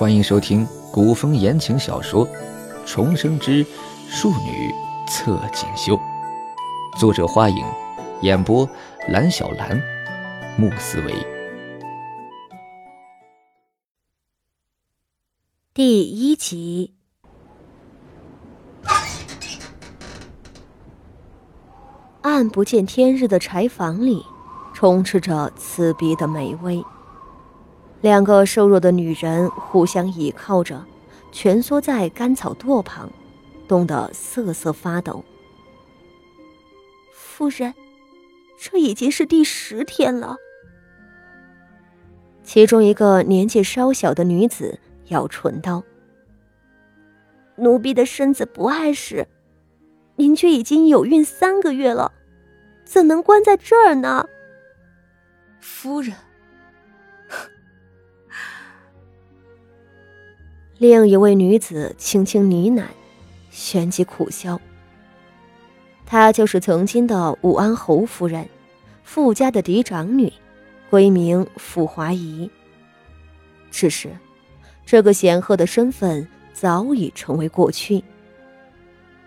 欢迎收听古风言情小说《重生之庶女侧锦绣》，作者：花影，演播：蓝小兰、穆思维。第一集，暗不见天日的柴房里，充斥着刺鼻的霉味。两个瘦弱的女人互相倚靠着，蜷缩在干草垛旁，冻得瑟瑟发抖。夫人，这已经是第十天了。其中一个年纪稍小的女子咬唇道：“奴婢的身子不碍事，您却已经有孕三个月了，怎能关在这儿呢？”夫人。另一位女子轻轻呢喃，旋即苦笑。她就是曾经的武安侯夫人，傅家的嫡长女，闺名傅华仪。只是，这个显赫的身份早已成为过去。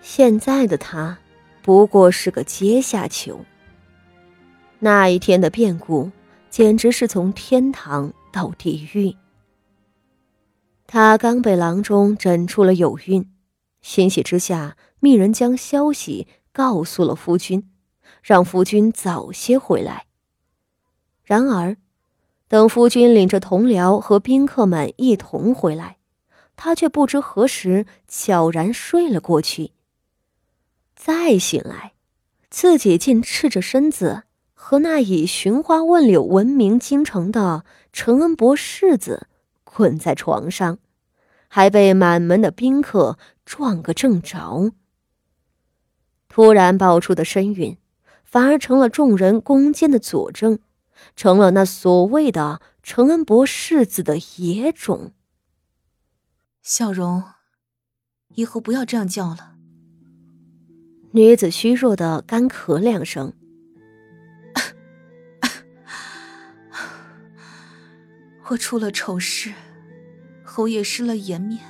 现在的她，不过是个阶下囚。那一天的变故，简直是从天堂到地狱。她刚被郎中诊出了有孕，欣喜之下，命人将消息告诉了夫君，让夫君早些回来。然而，等夫君领着同僚和宾客们一同回来，他却不知何时悄然睡了过去。再醒来，自己竟赤着身子和那以寻花问柳闻名京城的陈恩伯世子。困在床上，还被满门的宾客撞个正着。突然爆出的身孕，反而成了众人攻坚的佐证，成了那所谓的承恩伯世子的野种。小荣，以后不要这样叫了。女子虚弱的干咳两声，我出了丑事。侯爷失了颜面，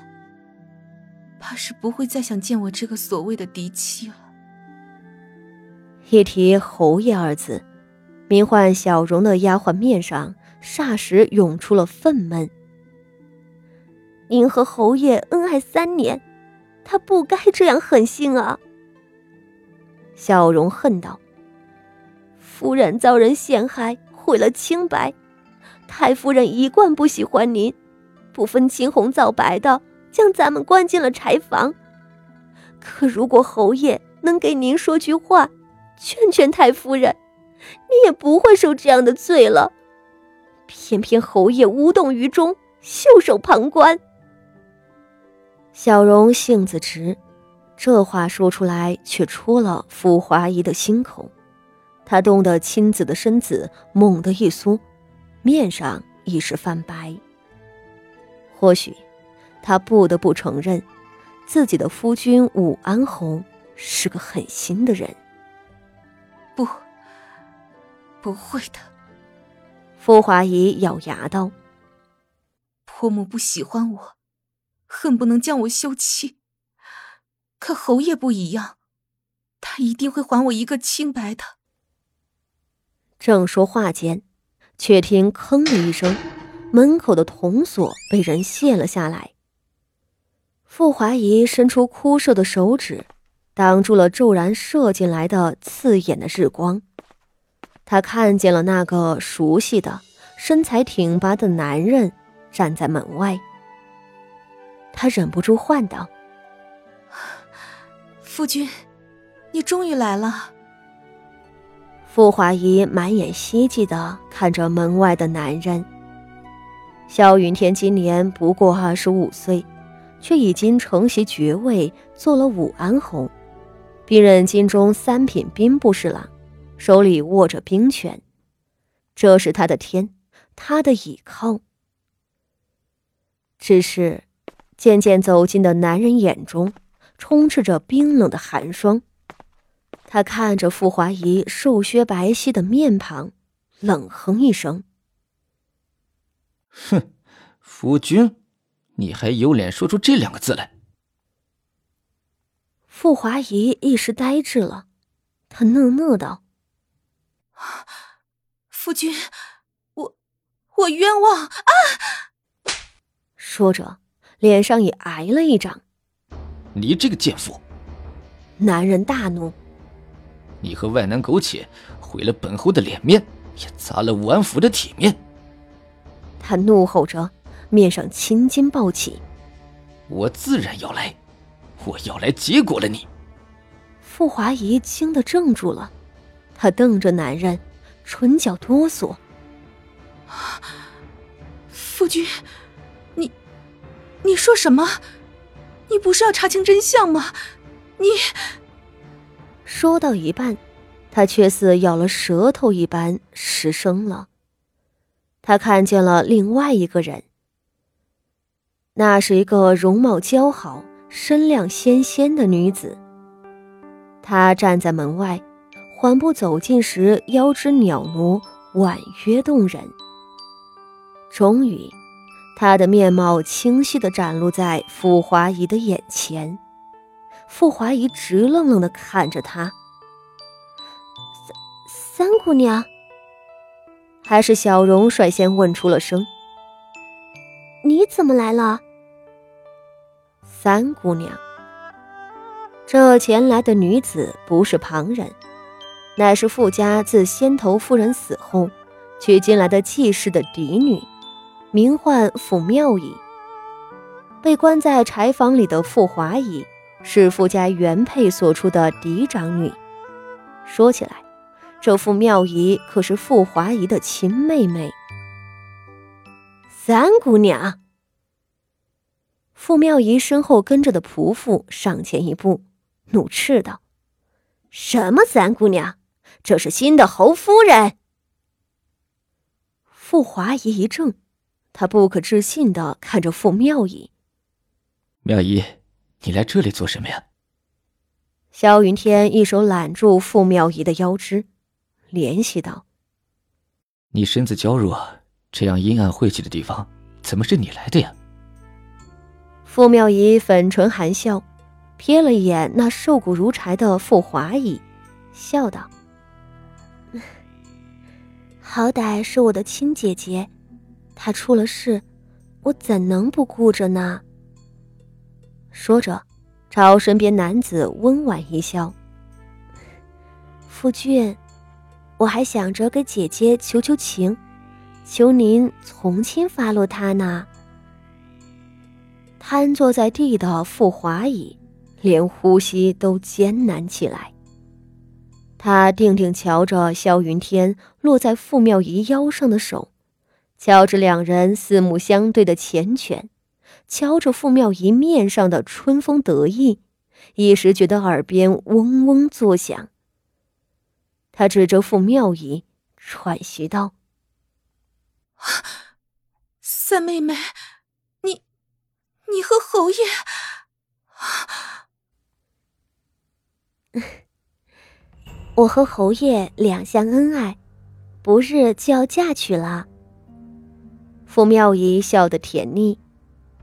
怕是不会再想见我这个所谓的嫡妻了。一提“侯爷”二字，名唤小荣的丫鬟面上霎时涌出了愤懑。您和侯爷恩爱三年，他不该这样狠心啊！小荣恨道：“夫人遭人陷害，毁了清白，太夫人一贯不喜欢您。”不分青红皂白的将咱们关进了柴房，可如果侯爷能给您说句话，劝劝太夫人，你也不会受这样的罪了。偏偏侯爷无动于衷，袖手旁观。小荣性子直，这话说出来却出了傅华仪的心口，她冻得亲子的身子猛地一缩，面上已是泛白。或许，他不得不承认，自己的夫君武安侯是个狠心的人。不，不会的。傅华仪咬牙道：“婆母不喜欢我，恨不能将我休妻。可侯爷不一样，他一定会还我一个清白的。”正说话间，却听“吭”的一声。门口的铜锁被人卸了下来。傅华仪伸出枯瘦的手指，挡住了骤然射进来的刺眼的日光。他看见了那个熟悉的、身材挺拔的男人站在门外。他忍不住唤道：“夫君，你终于来了。”傅华仪满眼希冀的看着门外的男人。萧云天今年不过二十五岁，却已经承袭爵位，做了武安侯，并任京中三品兵部侍郎，手里握着兵权。这是他的天，他的倚靠。只是，渐渐走近的男人眼中充斥着冰冷的寒霜。他看着傅华仪瘦削白皙的面庞，冷哼一声。哼，夫君，你还有脸说出这两个字来？傅华仪一时呆滞了，他讷讷道：“夫君，我我冤枉啊！”说着，脸上也挨了一掌。你这个贱妇！男人大怒：“你和外男苟且，毁了本侯的脸面，也砸了武安府的体面。”他怒吼着，面上青筋暴起：“我自然要来，我要来结果了你！”傅华仪惊得怔住了，他瞪着男人，唇角哆嗦：“夫君，你，你说什么？”你不是要查清真相吗？你说到一半，他却似咬了舌头一般失声了。他看见了另外一个人，那是一个容貌姣好、身量纤纤的女子。她站在门外，缓步走近时，腰肢袅娜，婉约动人。终于。她的面貌清晰地展露在傅华仪的眼前，傅华仪直愣愣地看着她。三三姑娘，还是小荣率先问出了声：“你怎么来了？”三姑娘，这前来的女子不是旁人，乃是傅家自先头夫人死后娶进来的继室的嫡女。名唤傅妙仪，被关在柴房里的傅华仪是傅家原配所出的嫡长女。说起来，这傅妙仪可是傅华仪的亲妹妹。三姑娘，傅妙仪身后跟着的仆妇上前一步，怒斥道：“什么三姑娘？这是新的侯夫人！”傅华仪一怔。他不可置信的看着傅妙仪，妙仪，你来这里做什么呀？萧云天一手揽住傅妙仪的腰肢，怜惜道：“你身子娇弱，这样阴暗晦气的地方，怎么是你来的呀？”傅妙仪粉唇含笑，瞥了一眼那瘦骨如柴的傅华仪，笑道：“好歹是我的亲姐姐。”她出了事，我怎能不顾着呢？说着，朝身边男子温婉一笑：“夫君，我还想着给姐姐求求情，求您从轻发落他呢。”瘫坐在地的傅华仪，连呼吸都艰难起来。他定定瞧着萧云天落在傅妙仪腰上的手。瞧着两人四目相对的缱绻，瞧着傅妙仪面上的春风得意，一时觉得耳边嗡嗡作响。他指着傅妙仪，喘息道：“三妹妹，你，你和侯爷，我和侯爷两相恩爱，不日就要嫁娶了。”傅妙仪笑得甜腻，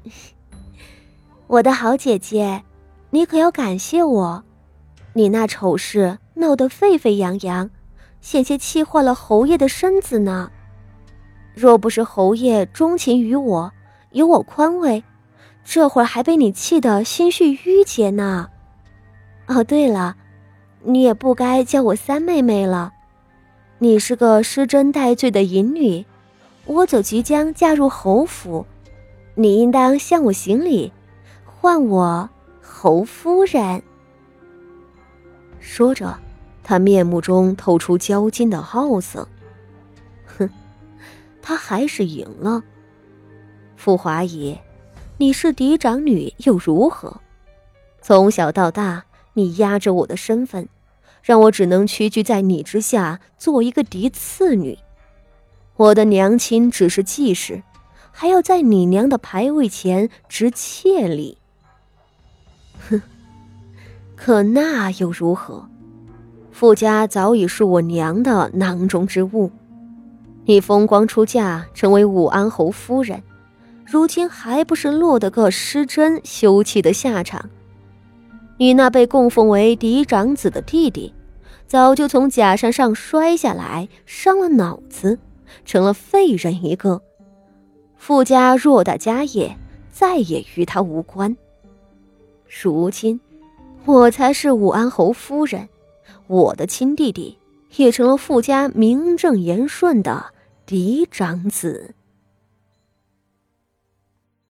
我的好姐姐，你可要感谢我。你那丑事闹得沸沸扬扬，险些气坏了侯爷的身子呢。若不是侯爷钟情于我，有我宽慰，这会儿还被你气得心绪郁结呢。哦，对了，你也不该叫我三妹妹了，你是个失贞戴罪的淫女。我走即将嫁入侯府，你应当向我行礼，唤我侯夫人。说着，他面目中透出骄矜的好色。哼，他还是赢了。傅华仪，你是嫡长女又如何？从小到大，你压着我的身份，让我只能屈居在你之下，做一个嫡次女。我的娘亲只是继室，还要在你娘的牌位前执妾礼。哼，可那又如何？傅家早已是我娘的囊中之物。你风光出嫁，成为武安侯夫人，如今还不是落得个失贞休妻的下场？你那被供奉为嫡长子的弟弟，早就从假山上摔下来，伤了脑子，成了废人一个。傅家偌大家业，再也与他无关。如今，我才是武安侯夫人，我的亲弟弟也成了傅家名正言顺的嫡长子。